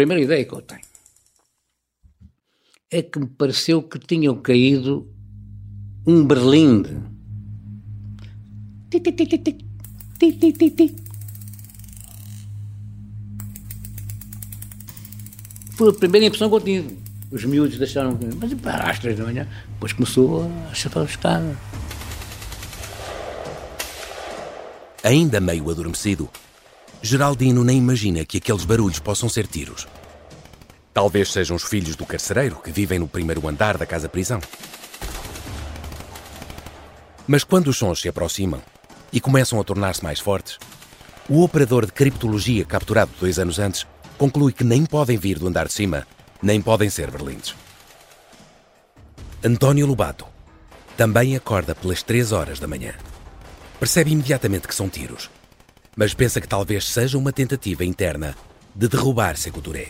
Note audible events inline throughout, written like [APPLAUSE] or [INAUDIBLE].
primeira ideia que eu tenho é que me pareceu que tinham caído um berlinde. Foi a primeira impressão que eu tive. Os miúdos deixaram. Mas para às três da manhã, depois começou a chapar os caras. Ainda meio adormecido, Geraldino nem imagina que aqueles barulhos possam ser tiros. Talvez sejam os filhos do carcereiro que vivem no primeiro andar da casa-prisão. Mas quando os sons se aproximam e começam a tornar-se mais fortes, o operador de criptologia capturado dois anos antes conclui que nem podem vir do andar de cima, nem podem ser berlindes. António Lobato também acorda pelas três horas da manhã. Percebe imediatamente que são tiros, mas pensa que talvez seja uma tentativa interna de derrubar Seco Touré.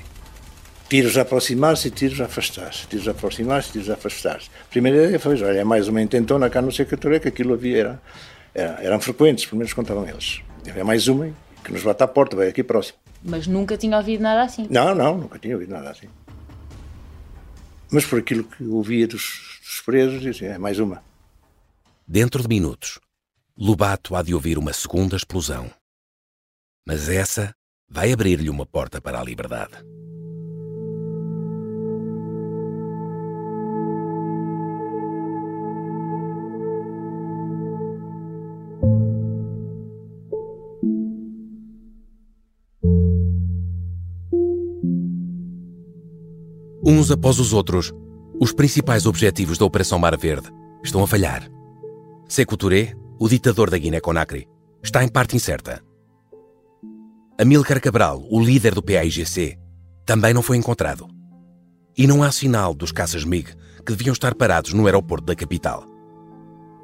Tiros a aproximar-se e tiros a afastar-se. Tiros a aproximar-se e tiros a afastar-se. A primeira ideia foi, olha, é mais uma intentona cá no Seco Touré, que aquilo havia, era, era, eram frequentes, pelo menos contavam eles. É mais uma que nos bate à porta, vai aqui próximo. Mas nunca tinha ouvido nada assim. Não, não, nunca tinha ouvido nada assim. Mas por aquilo que ouvia dos, dos presos, disse, é mais uma. Dentro de minutos, Lobato há de ouvir uma segunda explosão. Mas essa vai abrir-lhe uma porta para a liberdade. Uns após os outros, os principais objetivos da Operação Mar Verde estão a falhar. Sekou Touré, o ditador da Guiné-Conakry, está em parte incerta. Amílcar Cabral, o líder do PAIGC, também não foi encontrado. E não há sinal dos caças MiG que deviam estar parados no aeroporto da capital.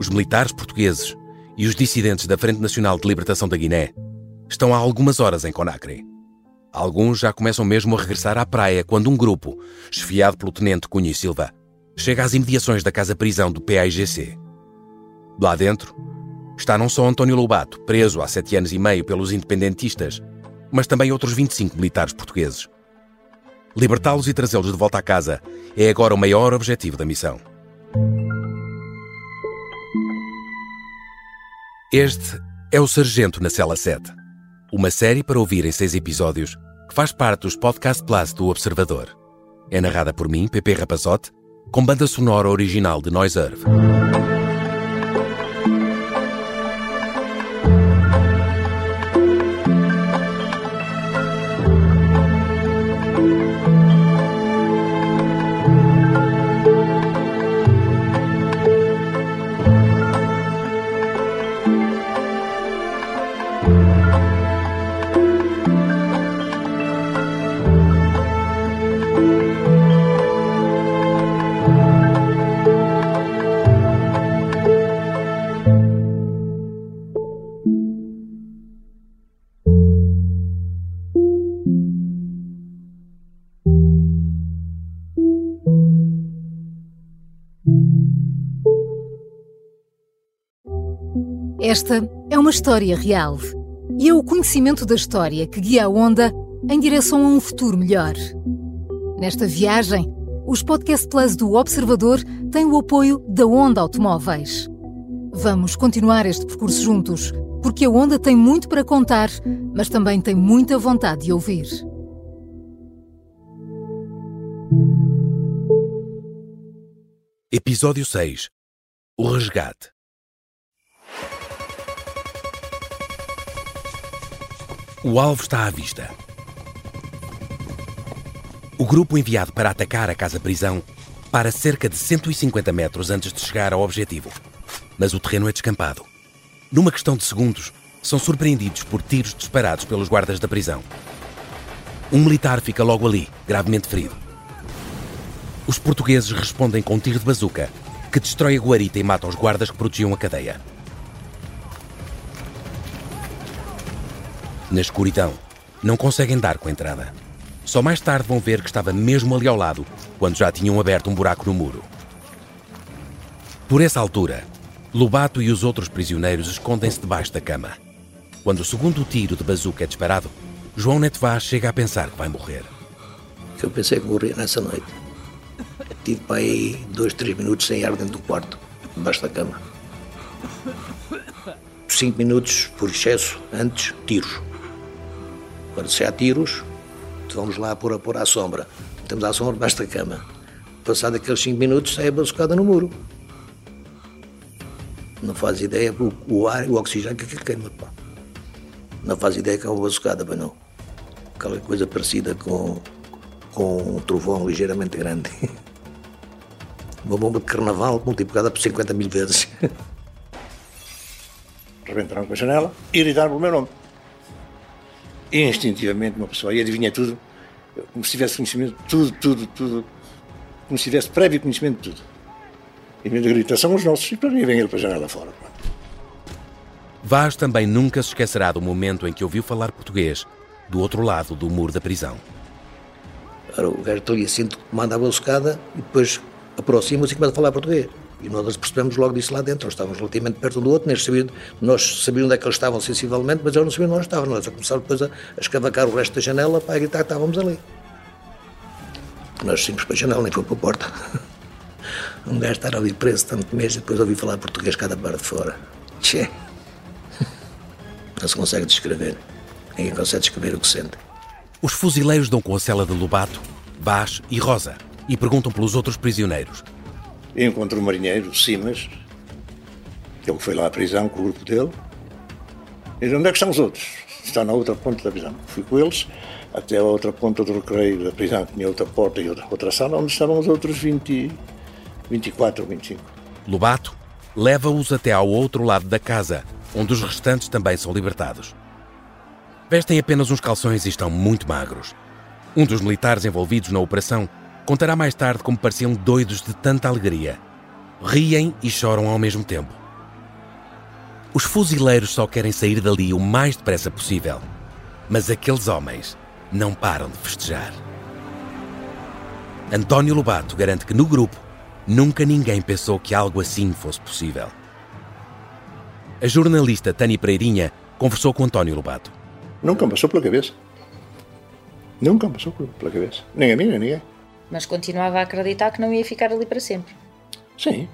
Os militares portugueses e os dissidentes da Frente Nacional de Libertação da Guiné estão há algumas horas em Conakry. Alguns já começam mesmo a regressar à praia quando um grupo, esfiado pelo tenente Cunha e Silva, chega às imediações da casa-prisão do PAIGC. Lá dentro está não só António Lobato, preso há sete anos e meio pelos independentistas, mas também outros 25 militares portugueses. Libertá-los e trazê-los de volta à casa é agora o maior objetivo da missão. Este é o Sargento na Cela 7, uma série para ouvir em seis episódios que faz parte dos Podcast Plus do Observador. É narrada por mim, Pepe Rapazote, com banda sonora original de Noise Earth. Uma história real e é o conhecimento da história que guia a Onda em direção a um futuro melhor. Nesta viagem, os Podcast Plus do Observador têm o apoio da Onda Automóveis. Vamos continuar este percurso juntos, porque a Onda tem muito para contar, mas também tem muita vontade de ouvir. Episódio 6 O Resgate O alvo está à vista. O grupo enviado para atacar a casa-prisão para cerca de 150 metros antes de chegar ao objetivo. Mas o terreno é descampado. Numa questão de segundos, são surpreendidos por tiros disparados pelos guardas da prisão. Um militar fica logo ali, gravemente ferido. Os portugueses respondem com um tiro de bazuca, que destrói a guarita e mata os guardas que protegiam a cadeia. Na escuridão, não conseguem dar com a entrada. Só mais tarde vão ver que estava mesmo ali ao lado, quando já tinham aberto um buraco no muro. Por essa altura, Lobato e os outros prisioneiros escondem-se debaixo da cama. Quando o segundo tiro de bazuca é disparado, João Neto Vaz chega a pensar que vai morrer. eu pensei que morria nessa noite. Tive para aí dois, três minutos sem ar dentro do quarto, debaixo da cama. Cinco minutos, por excesso, antes, tiros. Quando se há tiros, vamos lá pôr a pôr à sombra. Temos à sombra debaixo da cama. Passado aqueles cinco minutos, sai a bazucada no muro. Não faz ideia o, o ar, o oxigênio que aquilo queima. Pá. Não faz ideia que é uma bazucada, mas não. Aquela coisa parecida com, com um trovão ligeiramente grande. [LAUGHS] Uma bomba de carnaval multiplicada por 50 mil vezes. Rebentaram com a janela e gritaram pelo meu nome. E instintivamente uma pessoa, e adivinha tudo, como se tivesse conhecimento de tudo, tudo, tudo, como se tivesse prévio conhecimento de tudo. E a minha grita são os nossos, e para mim vem ele para a janela fora. Vaz também nunca se esquecerá do momento em que ouviu falar português do outro lado do muro da prisão. Ora, o gajo ali assim, manda a bolsocada e depois aproxima-se e começa a falar português. E nós percebemos logo disso lá dentro. Nós estávamos relativamente perto um do outro, sabiam, nós sabíamos onde é que eles estavam sensivelmente, mas eles não sabiam onde nós estávamos. Nós começámos depois a, a escavacar o resto da janela para gritar que estávamos ali. Nós saímos para a janela, nem foi para a porta. [LAUGHS] Um gajo estar ali preso tanto mês e depois ouvi falar português cada parte de fora. Tchê. Não se consegue descrever. Ninguém consegue descrever o que sente. Os fuzileiros dão com a cela de Lobato, Vaz e Rosa e perguntam pelos outros prisioneiros. Encontro o marinheiro, Simas, ele foi lá à prisão com o grupo dele. E onde é que estão os outros? Está na outra ponta da prisão. Fui com eles até a outra ponta do recreio da prisão, que tinha outra porta e outra, outra sala, onde estavam os outros 20, 24 ou 25. Lobato leva-os até ao outro lado da casa, onde os restantes também são libertados. Vestem apenas uns calções e estão muito magros. Um dos militares envolvidos na operação contará mais tarde como pareciam doidos de tanta alegria. Riem e choram ao mesmo tempo. Os fuzileiros só querem sair dali o mais depressa possível. Mas aqueles homens não param de festejar. António Lobato garante que no grupo nunca ninguém pensou que algo assim fosse possível. A jornalista Tânia Pereirinha conversou com António Lobato. Nunca passou pela cabeça. Nunca passou pela cabeça. Nem a mim, nem a. Mas continuava a acreditar que não ia ficar ali para sempre. Sim.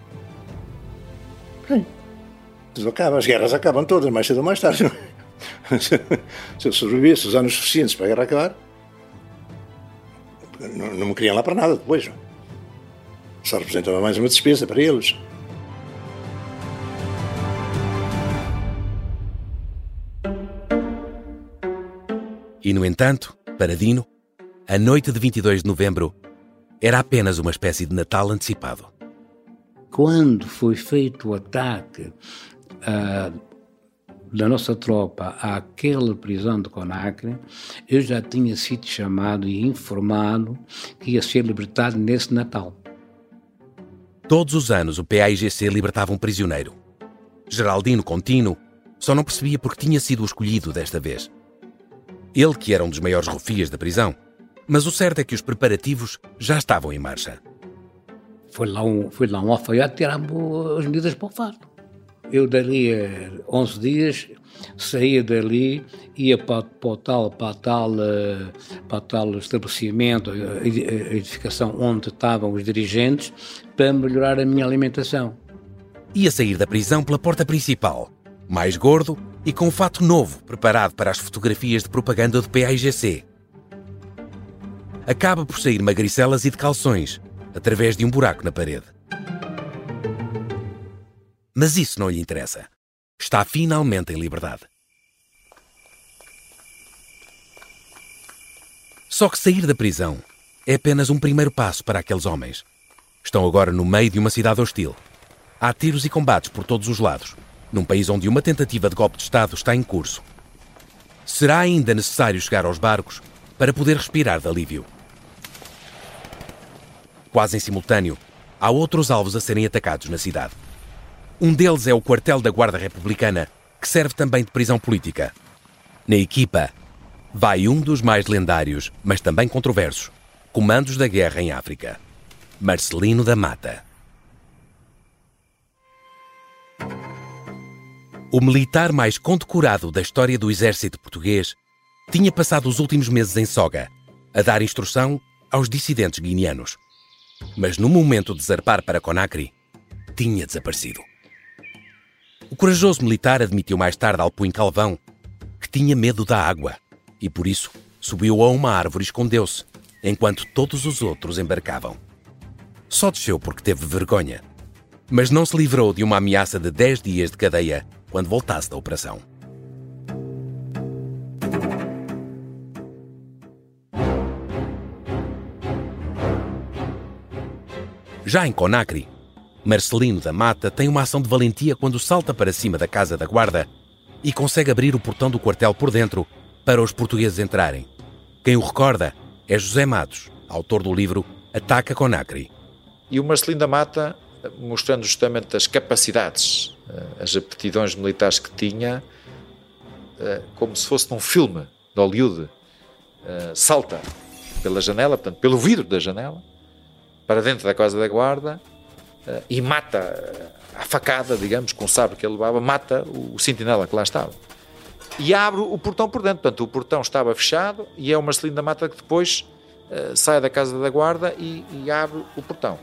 Sim. Tudo acaba, as guerras acabam todas, mais cedo ou mais tarde. [LAUGHS] Se eu sobrevivesse os anos suficientes para a guerra acabar, não, não me queriam lá para nada depois. Só representava mais uma despesa para eles. E, no entanto, para Dino, a noite de 22 de novembro era apenas uma espécie de Natal antecipado. Quando foi feito o ataque uh, da nossa tropa àquela prisão de Conacre, eu já tinha sido chamado e informado que ia ser libertado nesse Natal. Todos os anos o PAIGC libertava um prisioneiro. Geraldino Contino só não percebia porque tinha sido escolhido desta vez. Ele que era um dos maiores rufias da prisão, mas o certo é que os preparativos já estavam em marcha. Foi lá um, foi lá um alfaiate tirar as medidas para o fardo. Eu dali 11 dias saía dali, ia para, para, o tal, para, tal, eh, para tal estabelecimento, a edificação onde estavam os dirigentes, para melhorar a minha alimentação. Ia sair da prisão pela porta principal, mais gordo e com um fato novo preparado para as fotografias de propaganda do PAIGC. Acaba por sair magricelas e de calções, através de um buraco na parede. Mas isso não lhe interessa. Está finalmente em liberdade. Só que sair da prisão é apenas um primeiro passo para aqueles homens. Estão agora no meio de uma cidade hostil. Há tiros e combates por todos os lados, num país onde uma tentativa de golpe de Estado está em curso. Será ainda necessário chegar aos barcos para poder respirar de alívio. Quase em simultâneo, há outros alvos a serem atacados na cidade. Um deles é o quartel da Guarda Republicana, que serve também de prisão política. Na equipa, vai um dos mais lendários, mas também controversos, comandos da guerra em África, Marcelino da Mata. O militar mais condecorado da história do exército português tinha passado os últimos meses em Soga, a dar instrução aos dissidentes guineanos. Mas no momento de zarpar para Conakry, tinha desaparecido. O corajoso militar admitiu mais tarde ao Punho Calvão que tinha medo da água e por isso subiu a uma árvore e escondeu-se, enquanto todos os outros embarcavam. Só desceu porque teve vergonha, mas não se livrou de uma ameaça de 10 dias de cadeia quando voltasse da operação. Já em Conakry, Marcelino da Mata tem uma ação de valentia quando salta para cima da casa da guarda e consegue abrir o portão do quartel por dentro para os portugueses entrarem. Quem o recorda é José Matos, autor do livro Ataca Conakry. E o Marcelino da Mata, mostrando justamente as capacidades, eh, as aptidões militares que tinha, eh, como se fosse num filme de Hollywood, eh, salta pela janela, portanto, pelo vidro da janela, para dentro da casa da guarda e mata a facada, digamos, com o sabre que ele levava, mata o sentinela que lá estava. E abre o portão por dentro. Portanto, o portão estava fechado e é o Marcelino da Mata que depois uh, sai da casa da guarda e, e abre o portão.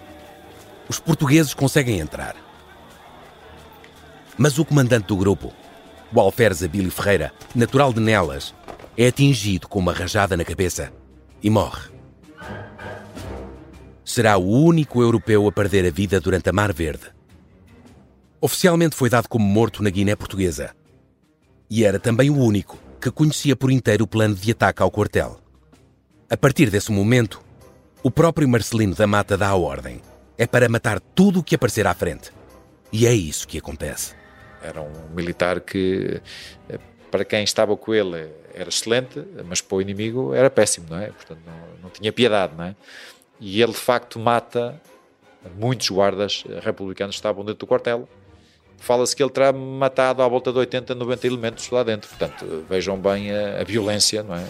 Os portugueses conseguem entrar. Mas o comandante do grupo, o alferes Abílio Ferreira, natural de Nelas, é atingido com uma rajada na cabeça e morre. Será o único europeu a perder a vida durante a Mar Verde. Oficialmente foi dado como morto na Guiné Portuguesa. E era também o único que conhecia por inteiro o plano de ataque ao quartel. A partir desse momento, o próprio Marcelino da Mata dá a ordem. É para matar tudo o que aparecer à frente. E é isso que acontece. Era um militar que, eh, para quem estava com ele, era excelente, mas para o inimigo era péssimo, não é? Portanto, não, não tinha piedade, não é? E ele, de facto, mata muitos guardas republicanos que estavam dentro do quartel fala-se que ele terá matado à volta de 80, 90 elementos lá dentro. Portanto, vejam bem a, a violência não é?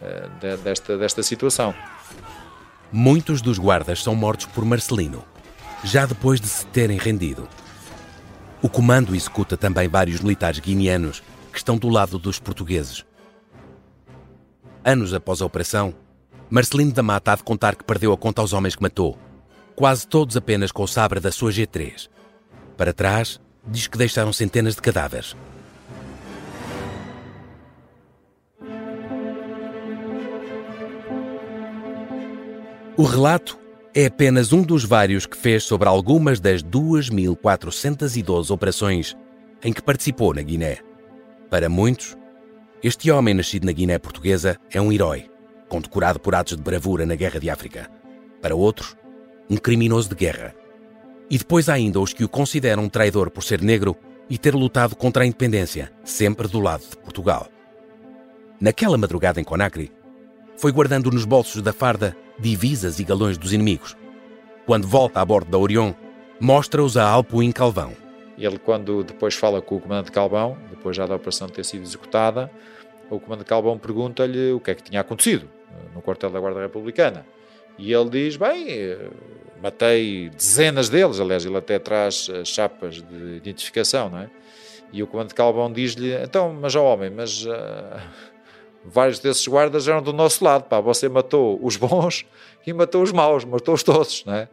Eh, desta, desta situação. Muitos dos guardas são mortos por Marcelino, já depois de se terem rendido. O comando executa também vários militares guineanos que estão do lado dos portugueses. Anos após a operação, Marcelino da Mata há de contar que perdeu a conta aos homens que matou, quase todos apenas com o sabre da sua G3. Para trás, diz que deixaram centenas de cadáveres. O relato é apenas um dos vários que fez sobre algumas das 2.412 operações em que participou na Guiné. Para muitos, este homem nascido na Guiné Portuguesa é um herói, condecorado por atos de bravura na Guerra de África. Para outros, um criminoso de guerra e depois ainda os que o consideram traidor por ser negro e ter lutado contra a independência, sempre do lado de Portugal. Naquela madrugada em Conakry, foi guardando nos bolsos da farda divisas e galões dos inimigos. Quando volta a bordo da Orion, mostra-os a Alpuin Calvão. Ele, quando depois fala com o comandante Calvão, depois já da operação ter sido executada, o comandante Calvão pergunta-lhe o que é que tinha acontecido no quartel da Guarda Republicana. E ele diz: Bem, matei dezenas deles, aliás, ele até traz eh, chapas de identificação, não é? E o comandante Calvão diz-lhe: Então, mas ó homem, mas uh, vários desses guardas eram do nosso lado, pá, você matou os bons e matou os maus, matou-os todos, não é?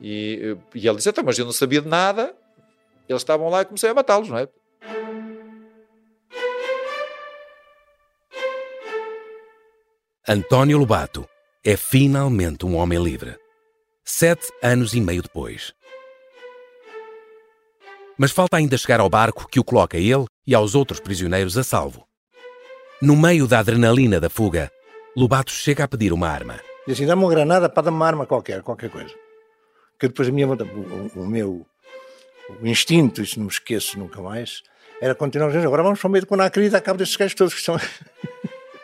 E, e ele disse: Então, mas eu não sabia de nada, eles estavam lá e comecei a matá-los, não é? António Lobato é finalmente um homem livre. Sete anos e meio depois. Mas falta ainda chegar ao barco que o coloca ele e aos outros prisioneiros a salvo. No meio da adrenalina da fuga, Lobato chega a pedir uma arma. Assim, dá-me uma granada para dar uma arma qualquer, qualquer coisa. Que depois a minha, o, o meu o instinto, isso não me esqueço nunca mais, era continuar dizer, agora vamos para o meio de Conakry e dar cabo destes gajos todos que são...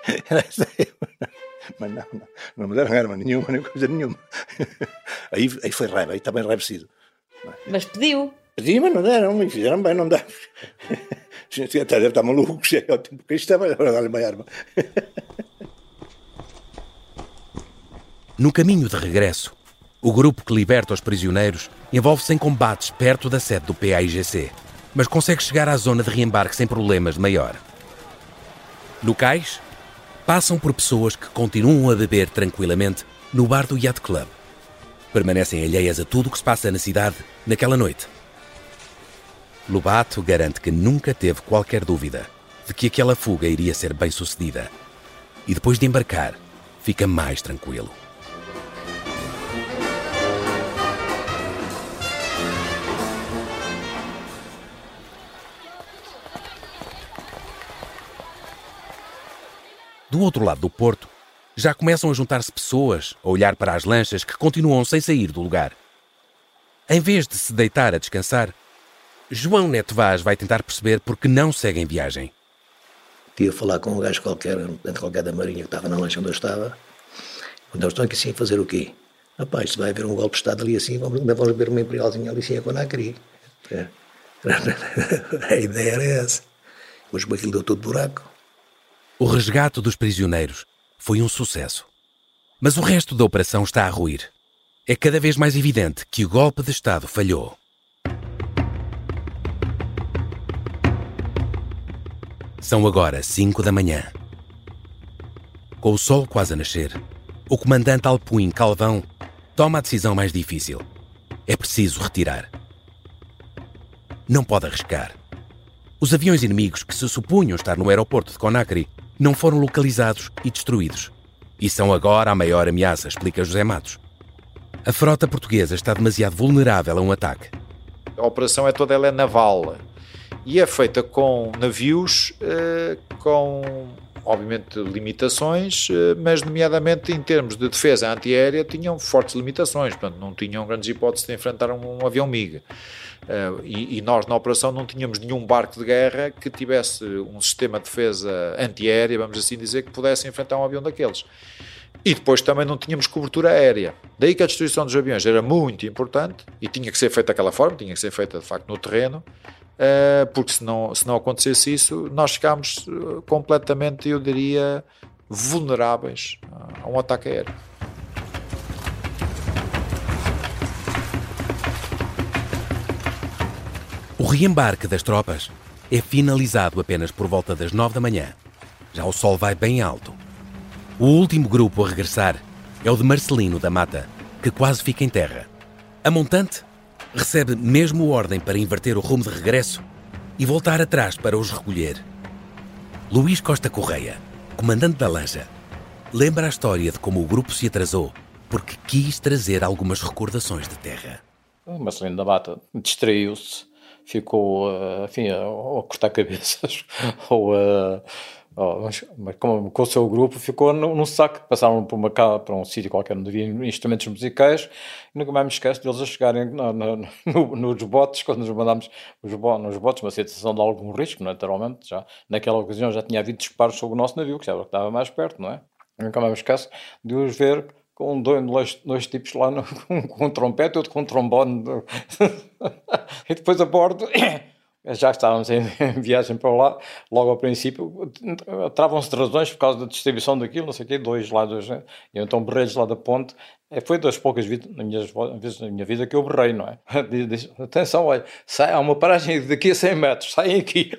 [LAUGHS] mas não, não, não me deram arma nenhuma, nem coisa nenhuma. [LAUGHS] Aí, aí foi raiva, aí está bem enraivecido. Mas pediu. Pedi, mas não deram, e fizeram bem, não dá. [LAUGHS] Até deve estar maluco, que é o tempo que estava, agora dar-lhe uma arma. No caminho de regresso, o grupo que liberta os prisioneiros envolve-se em combates perto da sede do PAIGC, mas consegue chegar à zona de reembarque sem problemas de maior. No cais, passam por pessoas que continuam a beber tranquilamente no bar do Yacht Club. Permanecem alheias a tudo o que se passa na cidade naquela noite. Lobato garante que nunca teve qualquer dúvida de que aquela fuga iria ser bem sucedida. E depois de embarcar, fica mais tranquilo. Do outro lado do porto, já começam a juntar-se pessoas a olhar para as lanchas que continuam sem sair do lugar. Em vez de se deitar a descansar, João Neto Vaz vai tentar perceber por que não seguem viagem. Tive a falar com um gajo qualquer, dentro qualquer da Marinha, que estava na lancha onde eu estava. Eles estão aqui assim a fazer o quê? Rapaz, se vai haver um golpe de Estado ali assim, vamos, vamos ver uma imperialzinha ali assim a Conacri. É. [LAUGHS] A ideia era essa. Mas aquilo deu todo buraco. O resgate dos prisioneiros foi um sucesso. Mas o resto da operação está a ruir. É cada vez mais evidente que o golpe de Estado falhou. São agora 5 da manhã. Com o sol quase a nascer, o comandante Alpuim Calvão toma a decisão mais difícil. É preciso retirar. Não pode arriscar. Os aviões inimigos que se supunham estar no aeroporto de Conakry não foram localizados e destruídos. E são agora a maior ameaça, explica José Matos. A frota portuguesa está demasiado vulnerável a um ataque. A operação é toda ela é naval e é feita com navios eh, com obviamente limitações, eh, mas nomeadamente em termos de defesa antiaérea tinham fortes limitações, portanto não tinham grandes hipóteses de enfrentar um, avião MiG. Uh, e, e, nós na operação não tínhamos nenhum barco de guerra que tivesse um sistema de defesa antiaérea, vamos assim dizer, que pudesse enfrentar um avião daqueles. E depois também não tínhamos cobertura aérea. Daí que a destruição dos aviões era muito importante e tinha que ser feita daquela forma, tinha que ser feita de facto no terreno, uh, porque se não, se não acontecesse isso, nós ficámos eh, completamente, eu diria, vulneráveis a um ataque aéreo. Reembarque das tropas é finalizado apenas por volta das nove da manhã. Já o sol vai bem alto. O último grupo a regressar é o de Marcelino da Mata, que quase fica em terra. A montante recebe mesmo ordem para inverter o rumo de regresso e voltar atrás para os recolher. Luís Costa Correia, comandante da lancha, lembra a história de como o grupo se atrasou porque quis trazer algumas recordações de terra. Marcelino da Mata distraiu-se ficou, uh, enfim, a, a cortar cabeças [LAUGHS] ou a. Oh, mas, mas com, com, o seu grupo ficou no, no saco, passaram por uma para um sítio qualquer onde havia instrumentos musicais e nunca mais me esqueço deles a chegarem no, no, [LAUGHS] no, nos botes, quando nos mandámos os bo, nos botes, uma situação de algum risco, naturalmente, já naquela ocasião já tinha havido disparos sobre o nosso navio, que já estava mais perto, não é? Nunca mais me esqueço de os ver com dois, dois tipos lá, no, [LAUGHS] um com um trompete, outro com um trombone. [LAUGHS] e depois a bordo, [COUGHS] já estávamos em, em, [LAUGHS] viagem para lá, logo ao princípio, travam-se razões por causa da distribuição daquilo, não sei o quê, dois lá, dois, e então berrei lá da ponte. É, foi das poucas vezes na minha, vezes na minha vida que eu berrei, não é? Diz, atenção, olha, sai, há uma paragem daqui a 100 metros, saem aqui.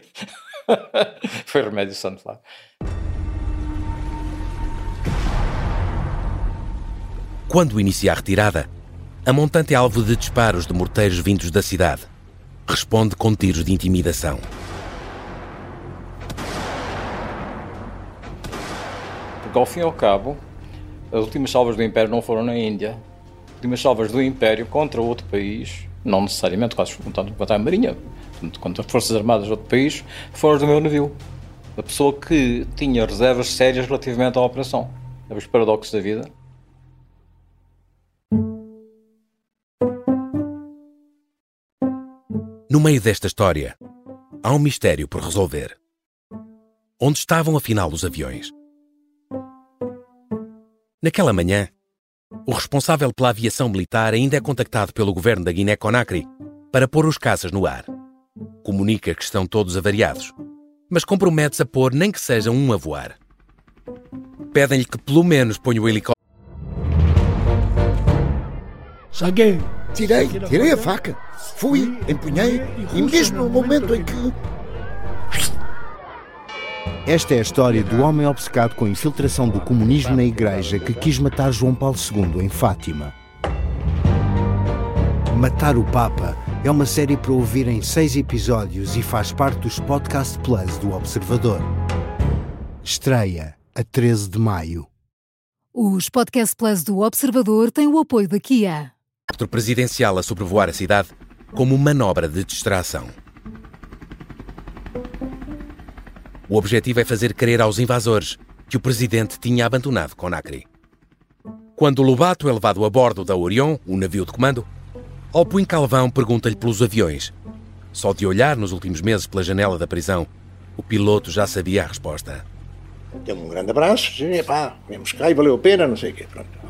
foi remédio santo lá. Quando inicia a retirada, a montante é alvo de disparos de morteiros vindos da cidade. Responde com tiros de intimidação. Porque ao fim e ao cabo, as últimas salvas do Império não foram na Índia. As últimas salvas do Império contra outro país, não necessariamente contra a Marinha, contra as Forças Armadas de outro país, foram do meu navio. A pessoa que tinha reservas sérias relativamente à operação. É os paradoxos da vida. No meio desta história, há um mistério por resolver. Onde estavam afinal os aviões? Naquela manhã, o responsável pela aviação militar ainda é contactado pelo governo da Guiné-Conakry para pôr os caças no ar. Comunica que estão todos avariados, mas compromete-se a pôr nem que seja um a voar. Pedem-lhe que pelo menos ponha o helicóptero. Saguei! Tirei, tirei a faca. Fui, empunhei e mesmo no momento em que. Esta é a história do homem obcecado com a infiltração do comunismo na igreja que quis matar João Paulo II em Fátima. Matar o Papa é uma série para ouvir em seis episódios e faz parte dos Podcast Plus do Observador. Estreia a 13 de maio. Os Podcast Plus do Observador têm o apoio da Kia. O presidencial a sobrevoar a cidade como manobra de distração. O objetivo é fazer crer aos invasores que o presidente tinha abandonado Conakry. Quando Lobato é levado a bordo da Orion, o navio de comando, Alpuin Calvão pergunta-lhe pelos aviões. Só de olhar nos últimos meses pela janela da prisão, o piloto já sabia a resposta. Deu-me um grande abraço, disse, pá, viemos cá e valeu a pena, não sei o quê. Pronto.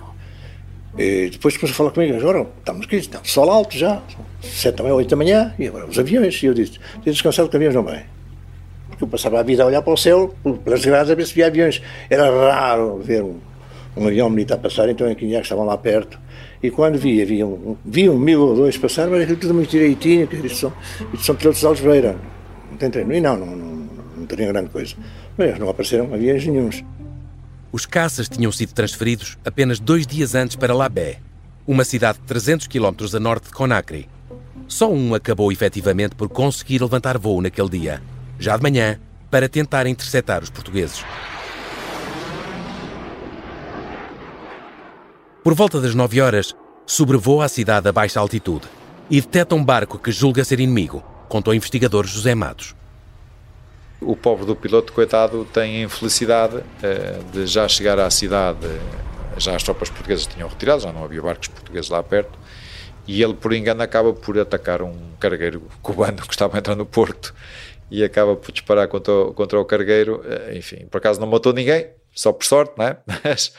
E depois começou a falar comigo, agora estamos aqui, sol alto já, sete da manhã, oito da manhã, e agora os aviões. E eu disse, descansado que aviões não vêm. Porque eu passava a vida a olhar para o céu, pelas grades, a ver se via aviões. Era raro ver um, um avião militar passar, então aqui já estavam lá perto. E quando via, via um, via um mil ou dois passar, mas aquilo tudo muito direitinho, que são, são pilotos de Algebeira. Não tem treino. E não, não, não, não teria grande coisa. Mas não apareceram aviões nenhums. Os caças tinham sido transferidos apenas dois dias antes para Labé, uma cidade de 300 km a norte de Conakry. Só um acabou efetivamente por conseguir levantar voo naquele dia, já de manhã, para tentar interceptar os portugueses. Por volta das 9 horas, sobrevoa a cidade a baixa altitude e detecta um barco que julga ser inimigo, contou o investigador José Matos. O pobre do piloto, coitado, tem a infelicidade eh, de já chegar à cidade, já as tropas portuguesas tinham retirado, já não havia barcos portugueses lá perto, e ele, por engano, acaba por atacar um cargueiro cubano que estava entrando no porto e acaba por disparar contra o, contra o cargueiro. Eh, enfim, por acaso não matou ninguém, só por sorte, não é? [LAUGHS] Mas,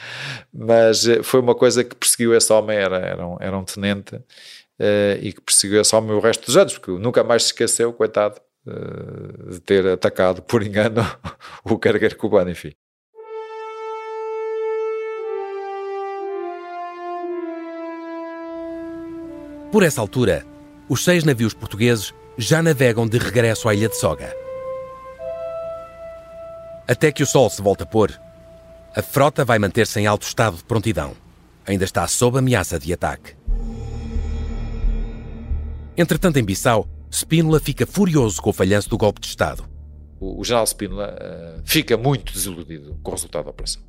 mas eh, foi uma coisa que perseguiu esse homem, era, era, um, era um tenente, uh, e que perseguiu esse homem o resto dos anos, porque nunca mais se esqueceu, coitado, uh, de ter atacado por engano [LAUGHS] o cargueiro cubano, enfim. Por essa altura, os seis navios portugueses já navegam de regresso à ilha de Soga. Até que o sol se volta a pôr, a frota vai manter-se em alto estado de prontidão. Ainda está sob ameaça de ataque. Entretanto, em Bissau, Spínola fica furioso com o falhanço do golpe de Estado. O, o general Spínola uh, fica muito desiludido com o resultado da operação.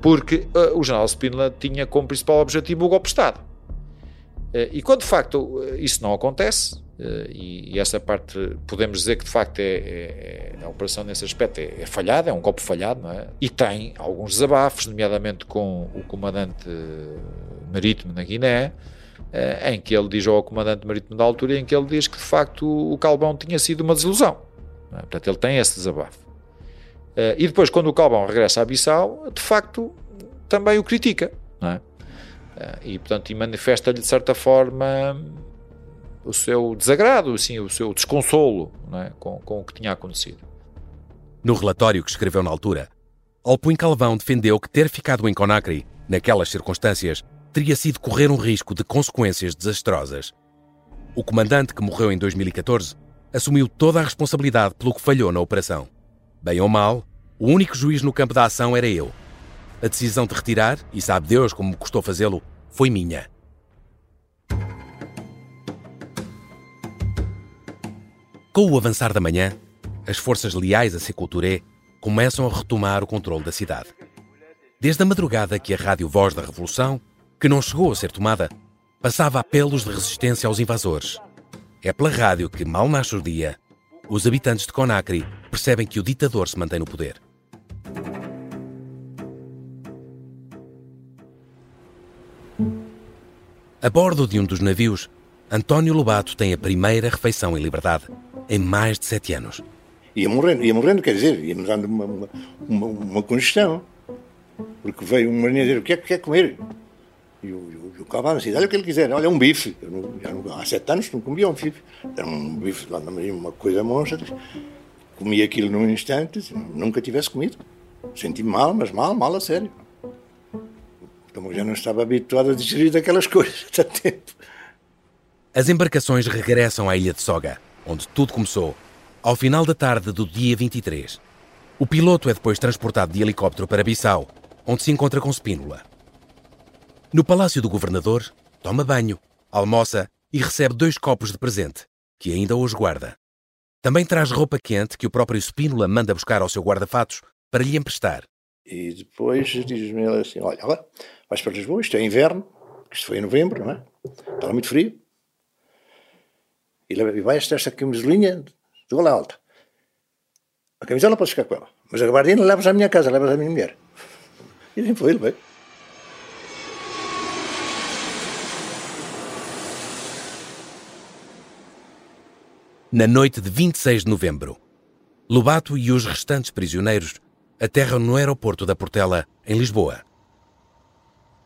Porque uh, o general Spínola tinha como principal objetivo o golpe de Estado. Uh, e quando de facto isso não acontece, e, e, essa parte podemos dizer que de facto é, é, é a operação nesse aspecto é, é, falhada, é um golpe falhado, não é? E tem alguns desabafos, nomeadamente com o comandante marítimo na Guiné, em que ele diz ao comandante marítimo da altura, em que ele diz que de facto o Calbão tinha sido uma desilusão. É? Portanto, ele tem esse desabafo. Uh, e depois, quando o Calbão regressa a Bissau, de facto também o critica, é? e portanto, e manifesta-lhe de certa forma o seu desagrado, assim, o seu desconsolo é? com, com o que tinha acontecido. No relatório que escreveu na altura, Alpuin Calvão defendeu que ter ficado em Conakry, naquelas circunstâncias, teria sido correr um risco de consequências desastrosas. O comandante, que morreu em 2014, assumiu toda a responsabilidade pelo que falhou na operação. Bem ou mal, o único juiz no campo da ação era eu. A decisão de retirar, e sabe Deus como me custou fazê-lo, foi minha. Com o avançar da manhã, as forças leais a Secouturé começam a retomar o controle da cidade. Desde a madrugada que a Rádio Voz da Revolução, que não chegou a ser tomada, passava apelos de resistência aos invasores. É pela rádio que, mal nasce o dia, os habitantes de Conakry percebem que o ditador se mantém no poder. A bordo de um dos navios, António Lobato tem a primeira refeição em liberdade em mais de sete anos. Ia morrendo, ia morrendo, quer dizer, ia-me dando uma, uma, uma, congestão. Porque veio um marinheiro dizer: o que é que quer comer? E o, o, o cavalo assim: olha o que ele quiser, olha, um bife. Eu não, já não, há sete anos não comia um bife. Era um bife uma coisa monstra. Comi aquilo num instante, nunca tivesse comido. Senti-me mal, mas mal, mal a sério. Então já não estava habituado a digerir daquelas [LAUGHS] coisas há tempo. As embarcações regressam à ilha de Soga onde tudo começou, ao final da tarde do dia 23. O piloto é depois transportado de helicóptero para Bissau, onde se encontra com Spínola. No palácio do governador, toma banho, almoça e recebe dois copos de presente, que ainda hoje guarda. Também traz roupa quente que o próprio Spínola manda buscar ao seu guarda-fatos para lhe emprestar. E depois diz-me ele assim: Olha, agora vais para Lisboa, isto é inverno, isto foi em novembro, não é? Estava muito frio. E, e vais esta camisolinha de gola alta. A camisola podes ficar com ela, mas a gabardina levas à minha casa, levas à minha mulher. [LAUGHS] E assim foi, ele veio. Na noite de 26 de novembro, Lobato e os restantes prisioneiros aterram no aeroporto da Portela, em Lisboa.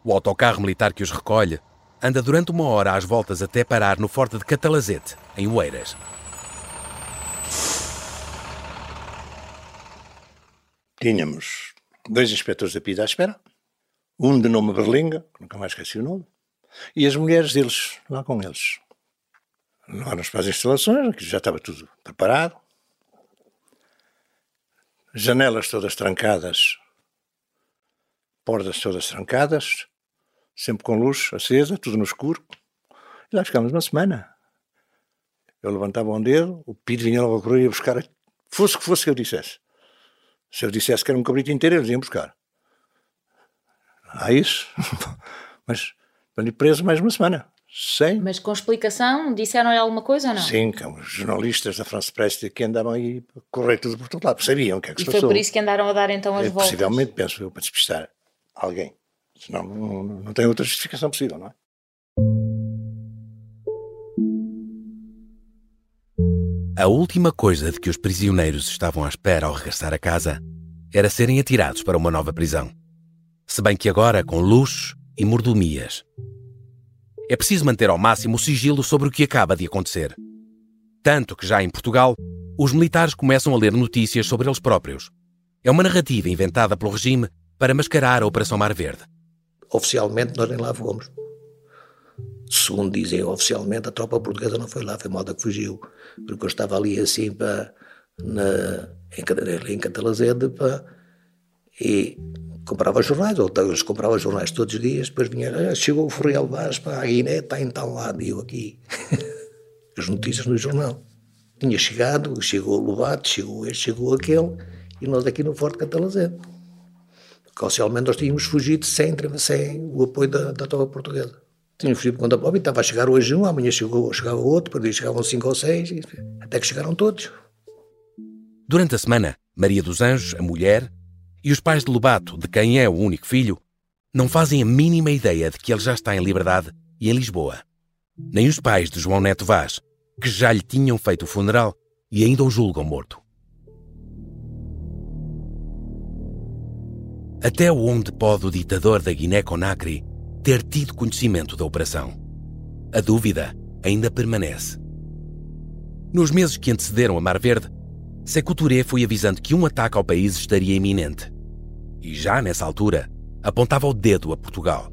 O autocarro militar que os recolhe anda durante uma hora às voltas até parar no Forte de Catalazete, em Oeiras. Tínhamos dois inspectores da PIDA à espera, um de nome Berlinga, nunca mais esqueci o nome, e as mulheres deles lá com eles. Nas para as instalações, que já estava tudo preparado, janelas todas trancadas, portas todas trancadas, sempre com luz acesa, tudo no escuro. E lá ficámos uma semana. Eu levantava um dedo, o Pito vinha logo a correr e buscar, fosse o que fosse que eu dissesse. Se eu dissesse que era um cabrito inteiro, eles iam buscar. Há isso. [LAUGHS] Mas estou preso mais uma semana. Sem. Mas com explicação, disseram-lhe alguma coisa ou não? Sim, os jornalistas da France Press que andavam aí a correr tudo por todo lado, sabiam o que é que e se passou. E foi por isso que andaram a dar então as é, voltas? Possivelmente, penso eu, para despistar alguém. Senão não, não tem outra justificação possível, não é? A última coisa de que os prisioneiros estavam à espera ao regressar a casa era serem atirados para uma nova prisão. Se bem que agora com luxos e mordomias. É preciso manter ao máximo o sigilo sobre o que acaba de acontecer. Tanto que já em Portugal, os militares começam a ler notícias sobre eles próprios. É uma narrativa inventada pelo regime para mascarar a Operação Mar Verde. Oficialmente nós nem lá fomos. Segundo dizem oficialmente, a tropa portuguesa não foi lá, foi malta que fugiu. Porque eu estava ali assim para, na, em, em Catalazede para, e comprava jornais, ou eles compravam jornais todos os dias, depois vinha, ah, chegou o Ferreira Vaz para a Guiné, está em tal lado, e eu aqui. [LAUGHS] As notícias no jornal. Tinha chegado, chegou o Lobato, chegou este, chegou aquele, e nós aqui no Forte Catalazede. Oficialmente nós tínhamos fugido sem, sem o apoio da, da tropa portuguesa. Tínhamos fugido por conta própria, estava a chegar hoje um, amanhã chegou, chegava outro, depois chegavam cinco ou seis, até que chegaram todos. Durante a semana, Maria dos Anjos, a mulher, e os pais de Lobato, de quem é o único filho, não fazem a mínima ideia de que ele já está em liberdade e em Lisboa. Nem os pais de João Neto Vaz, que já lhe tinham feito o funeral e ainda o julgam morto. Até onde pode o ditador da Guiné-Conakry ter tido conhecimento da operação? A dúvida ainda permanece. Nos meses que antecederam a Mar Verde, Touré foi avisando que um ataque ao país estaria iminente. E já nessa altura, apontava o dedo a Portugal.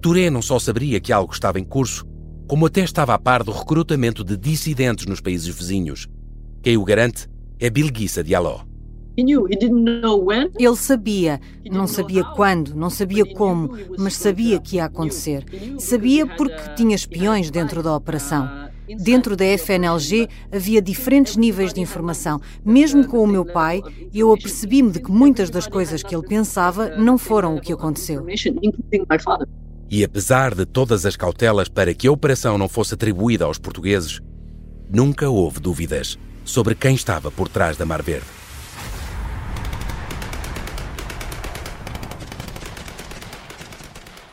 Touré não só sabia que algo estava em curso, como até estava a par do recrutamento de dissidentes nos países vizinhos. Quem o garante é Bilguissa Diallo. Ele sabia, não sabia quando, não sabia como, mas sabia que ia acontecer. Sabia porque tinha espiões dentro da operação. Dentro da FNLG havia diferentes níveis de informação. Mesmo com o meu pai, eu apercebi-me de que muitas das coisas que ele pensava não foram o que aconteceu. E apesar de todas as cautelas para que a operação não fosse atribuída aos portugueses, nunca houve dúvidas sobre quem estava por trás da Mar Verde.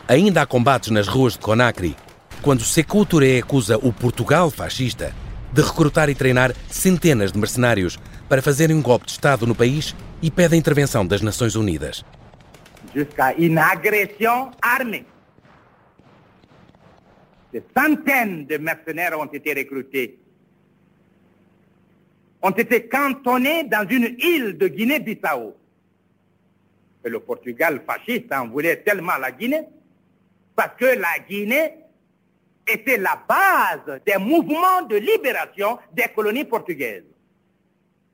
Ainda há combates nas ruas de Conakry, quando Sekou Touré acusa o Portugal fascista de recrutar e treinar centenas de mercenários para fazerem um golpe de Estado no país e pede a intervenção das Nações Unidas. Jusqu'à une agression armée. Des de mercenaires ont été recrutés, ont été cantonnés dans une île de Guinée-Bissau. Et le Portugal fasciste en voulait tellement la Guinée parce que la Guinée était la base des mouvements de libération des colonies portugaises.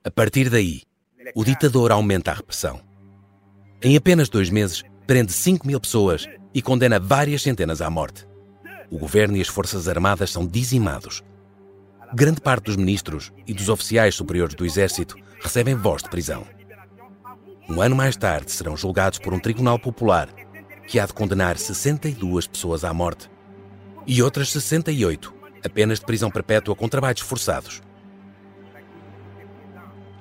A partir daí, o ditador aumenta a repressão. Em apenas dois meses, prende 5 mil pessoas e condena várias centenas à morte. O governo e as forças armadas são dizimados. Grande parte dos ministros e dos oficiais superiores do exército recebem voz de prisão. Um ano mais tarde, serão julgados por um tribunal popular que há de condenar 62 pessoas à morte e outras 68 apenas de prisão perpétua com trabalhos forçados.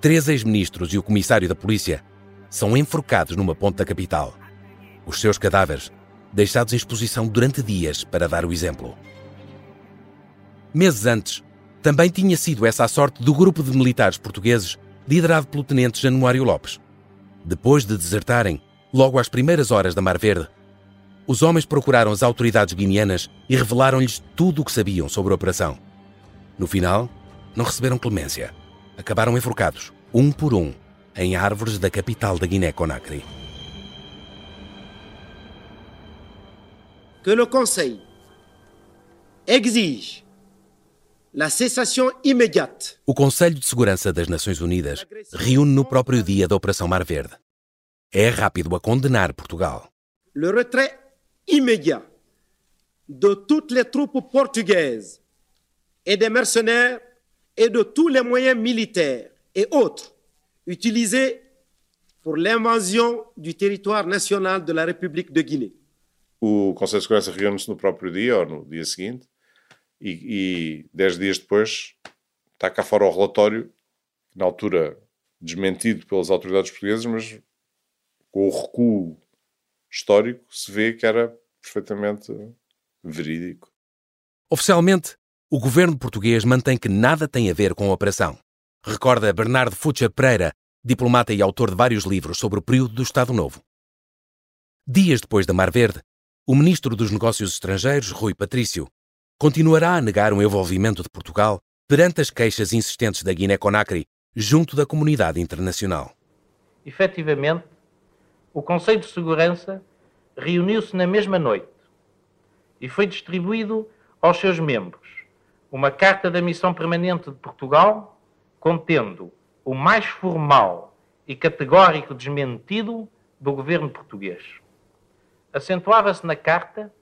Três ex-ministros e o comissário da polícia são enforcados numa ponte da capital. Os seus cadáveres deixados em exposição durante dias para dar o exemplo. Meses antes, também tinha sido essa a sorte do grupo de militares portugueses liderado pelo tenente Januário Lopes. Depois de desertarem, logo às primeiras horas da Mar Verde, os homens procuraram as autoridades guineanas e revelaram-lhes tudo o que sabiam sobre a operação. No final, não receberam clemência. Acabaram enforcados, um por um, em árvores da capital da Guiné-Conakry. Que le Conseil exige la cessation immédiate. O Conselho de Segurança das Nações Unidas reúne no próprio dia da Operação Mar Verde. É rápido a condenar Portugal. Le retrait immédiat de toutes les troupes portugaises et des mercenaires et de tous les moyens militaires et autres utilisés pour l'invasion du territoire national de la République de Guinée. O Conselho de Segurança reúne-se no próprio dia ou no dia seguinte e, e dez dias depois está cá fora o relatório, na altura desmentido pelas autoridades portuguesas, mas com o recuo histórico se vê que era perfeitamente verídico. Oficialmente, o governo português mantém que nada tem a ver com a operação. Recorda Bernardo Fucha Pereira, diplomata e autor de vários livros sobre o período do Estado Novo. Dias depois da Mar Verde, o ministro dos Negócios Estrangeiros, Rui Patrício, continuará a negar o envolvimento de Portugal perante as queixas insistentes da Guiné-Conakry junto da comunidade internacional. Efetivamente, o Conselho de Segurança reuniu-se na mesma noite e foi distribuído aos seus membros uma carta da Missão Permanente de Portugal contendo o mais formal e categórico desmentido do governo português. Acentuava-se na carta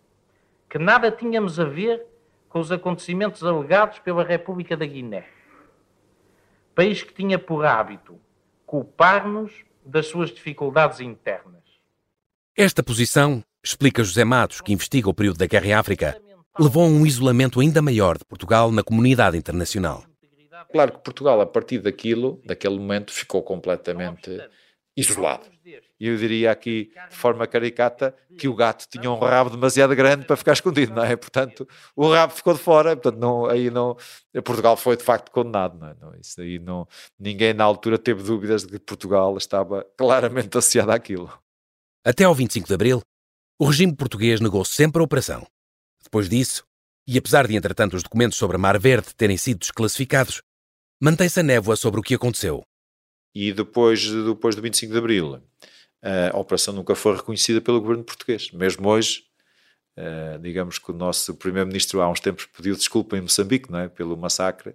que nada tínhamos a ver com os acontecimentos alegados pela República da Guiné, país que tinha por hábito culpar-nos das suas dificuldades internas. Esta posição, explica José Matos, que investiga o período da guerra em África, levou a um isolamento ainda maior de Portugal na comunidade internacional. Claro que Portugal, a partir daquilo, daquele momento, ficou completamente isolado. Eu diria aqui, de forma caricata, que o gato tinha um rabo demasiado grande para ficar escondido, não é? Portanto, o rabo ficou de fora, portanto, não, aí não, Portugal foi de facto condenado, não é? Não, isso aí não, ninguém na altura teve dúvidas de que Portugal estava claramente associado àquilo. Até ao 25 de Abril, o regime português negou sempre a operação. Depois disso, e apesar de entretanto os documentos sobre a Mar Verde terem sido desclassificados, mantém-se a névoa sobre o que aconteceu. E depois, depois do 25 de Abril, a operação nunca foi reconhecida pelo governo português. Mesmo hoje, digamos que o nosso primeiro-ministro há uns tempos pediu desculpa em Moçambique, não é? Pelo massacre,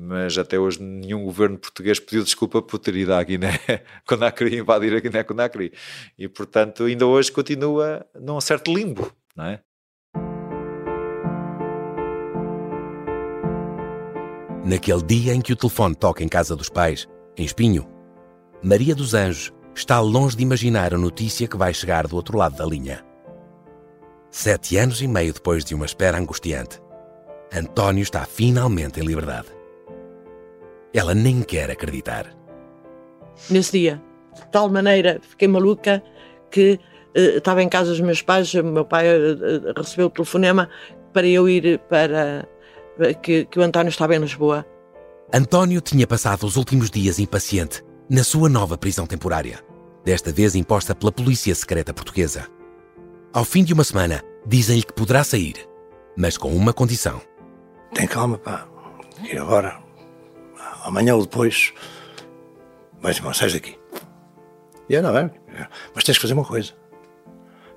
mas até hoje nenhum governo português pediu desculpa por ter ido à Guiné [LAUGHS] Conakry, invadir a Guiné Conakry. E, portanto, ainda hoje continua num certo limbo, não é? Naquele dia em que o telefone toca em casa dos pais, em Espinho, Maria dos Anjos está longe de imaginar a notícia que vai chegar do outro lado da linha. Sete anos e meio depois de uma espera angustiante, António está finalmente em liberdade. Ela nem quer acreditar. Nesse dia, de tal maneira, fiquei maluca que uh, estava em casa dos meus pais, meu pai uh, recebeu o telefonema para eu ir para que, que o António estava em Lisboa. António tinha passado os últimos dias impaciente na sua nova prisão temporária, desta vez imposta pela Polícia Secreta Portuguesa. Ao fim de uma semana, dizem-lhe que poderá sair, mas com uma condição. Tem calma, pá. E agora, amanhã ou depois, vais embora, sais daqui. E eu, não, é? Mas tens que fazer uma coisa.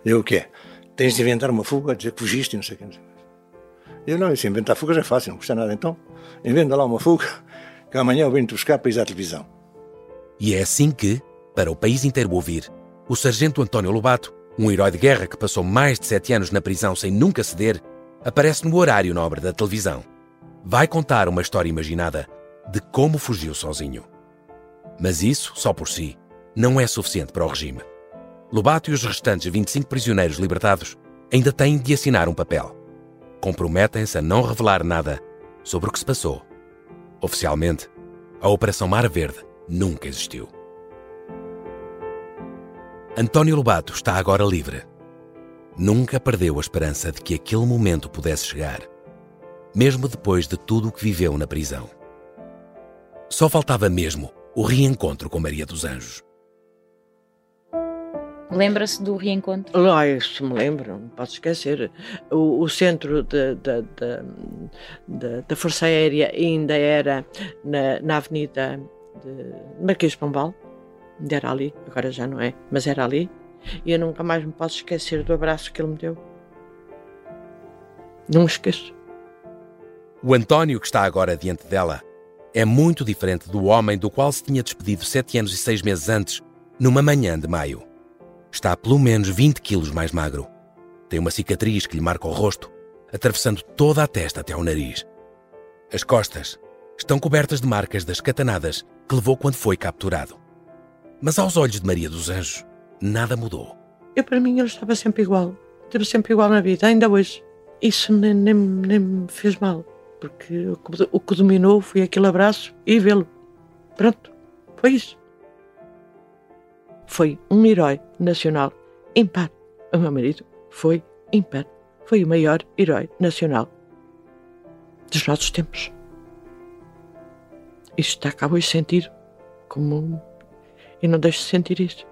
Eu, o quê? Tens de inventar uma fuga, dizer que fugiste e não sei o que. Eu, não, isso inventar fugas é fácil, não custa nada. Então, inventa lá uma fuga, que amanhã eu venho-te buscar para ir à televisão. E é assim que, para o país inteiro ouvir, o sargento António Lobato, um herói de guerra que passou mais de sete anos na prisão sem nunca ceder, aparece no horário nobre da televisão. Vai contar uma história imaginada de como fugiu sozinho. Mas isso, só por si, não é suficiente para o regime. Lobato e os restantes 25 prisioneiros libertados ainda têm de assinar um papel. Comprometem-se a não revelar nada sobre o que se passou. Oficialmente, a Operação Mar Verde nunca existiu. António Lobato está agora livre. Nunca perdeu a esperança de que aquele momento pudesse chegar, mesmo depois de tudo o que viveu na prisão. Só faltava mesmo o reencontro com Maria dos Anjos. Lembra-se do reencontro? Ah, isso me lembro, não posso esquecer. O, o centro de, de, de, da Força Aérea ainda era na, na Avenida de Marquês de Pombal, ainda era ali, agora já não é, mas era ali. E eu nunca mais me posso esquecer do abraço que ele me deu. Não me esqueço. O António, que está agora diante dela, é muito diferente do homem do qual se tinha despedido sete anos e seis meses antes, numa manhã de maio. Está pelo menos 20 quilos mais magro. Tem uma cicatriz que lhe marca o rosto, atravessando toda a testa até ao nariz. As costas estão cobertas de marcas das catanadas que levou quando foi capturado. Mas aos olhos de Maria dos Anjos, nada mudou. Eu, para mim, ele estava sempre igual. Esteve sempre igual na vida, ainda hoje. Isso nem, nem, nem me fez mal, porque o que dominou foi aquele abraço e vê-lo. Pronto, foi isso foi um herói nacional ímpar. O meu marido foi ímpar. Foi o maior herói nacional dos nossos tempos. Isto acabo de sentir como. E não deixo de sentir isso.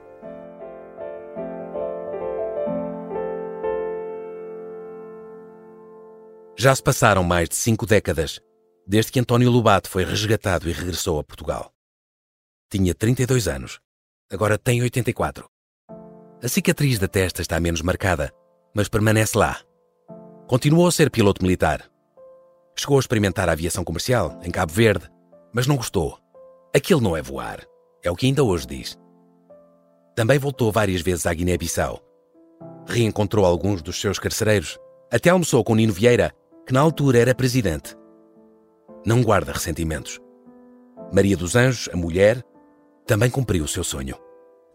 Já se passaram mais de cinco décadas desde que António Lobato foi resgatado e regressou a Portugal. Tinha 32 anos agora tem 84. A cicatriz da testa está menos marcada, mas permanece lá. Continuou a ser piloto militar. Chegou a experimentar a aviação comercial em Cabo Verde, mas não gostou. Aquilo não é voar, é o que ainda hoje diz. Também voltou várias vezes à Guiné-Bissau. Reencontrou alguns dos seus carcereiros, até almoçou com Nino Vieira, que na altura era presidente. Não guarda ressentimentos. Maria dos Anjos, a mulher, também cumpriu o seu sonho.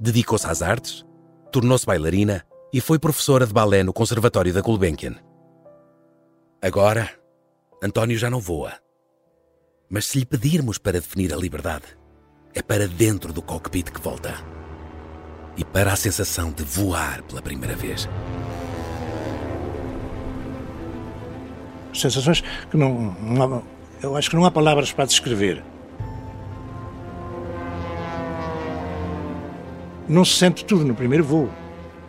Dedicou-se às artes, tornou-se bailarina e foi professora de balé no Conservatório da Gulbenkian. Agora, António já não voa. Mas se lhe pedirmos para definir a liberdade, é para dentro do cockpit que volta. E para a sensação de voar pela primeira vez. Sensações que não, não há, eu acho que não há palavras para descrever. não se sente tudo no primeiro voo.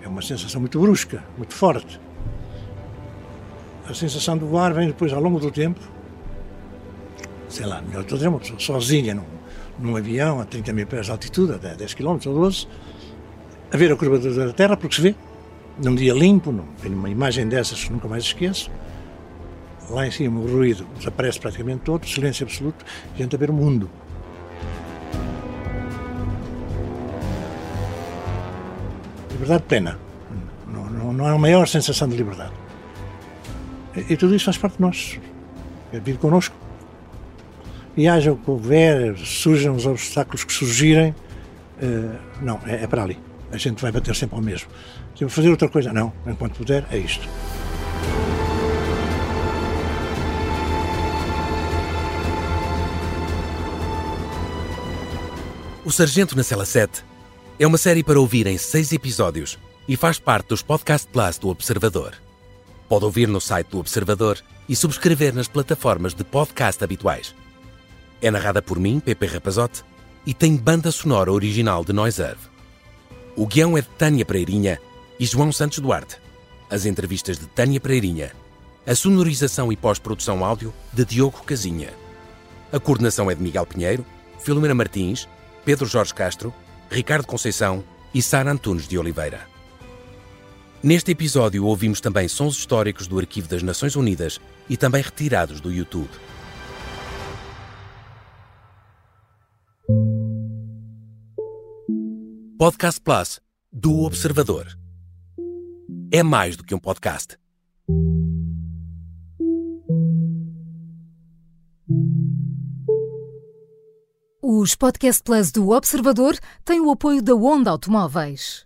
É uma sensação muito brusca, muito forte. A sensação do voar vem depois, ao longo do tempo, sei lá, melhor estou a uma pessoa sozinha num, num avião a 30 mil pés de altitude, a 10 km ou 12, a ver a curvatura da Terra, porque se vê, num dia limpo, num, uma imagem dessas que nunca mais esqueço, lá em cima o ruído desaparece praticamente todo, silêncio absoluto, gente a ver o mundo. liberdade plena. Não, não, não há maior sensação de liberdade. E, e, tudo isso faz parte de nós. É vir connosco. E haja o que houver, surjam os obstáculos que surgirem, uh, não, é, é, para ali. A gente vai bater sempre ao mesmo. Se eu fazer outra coisa, não. Enquanto puder, é isto. O Sargento na Cela 7 é uma série para ouvir em seis episódios e faz parte dos Podcast Plus do Observador. Pode ouvir no site do Observador e subscrever nas plataformas de podcast habituais. É narrada por mim, Pepe Rapazote, e tem banda sonora original de Noiserve. O guião é de Tânia Pereirinha e João Santos Duarte. As entrevistas de Tânia Pereirinha. A sonorização e pós-produção áudio de Diogo Casinha. A coordenação é de Miguel Pinheiro, Filomena Martins, Pedro Jorge Castro Ricardo Conceição e Sara Antunes de Oliveira. Neste episódio ouvimos também sons históricos do Arquivo das Nações Unidas e também retirados do YouTube. Podcast Plus do Observador. É mais do que um podcast. Os Podcast Plus do Observador têm o apoio da Onda Automóveis.